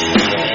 Yeah.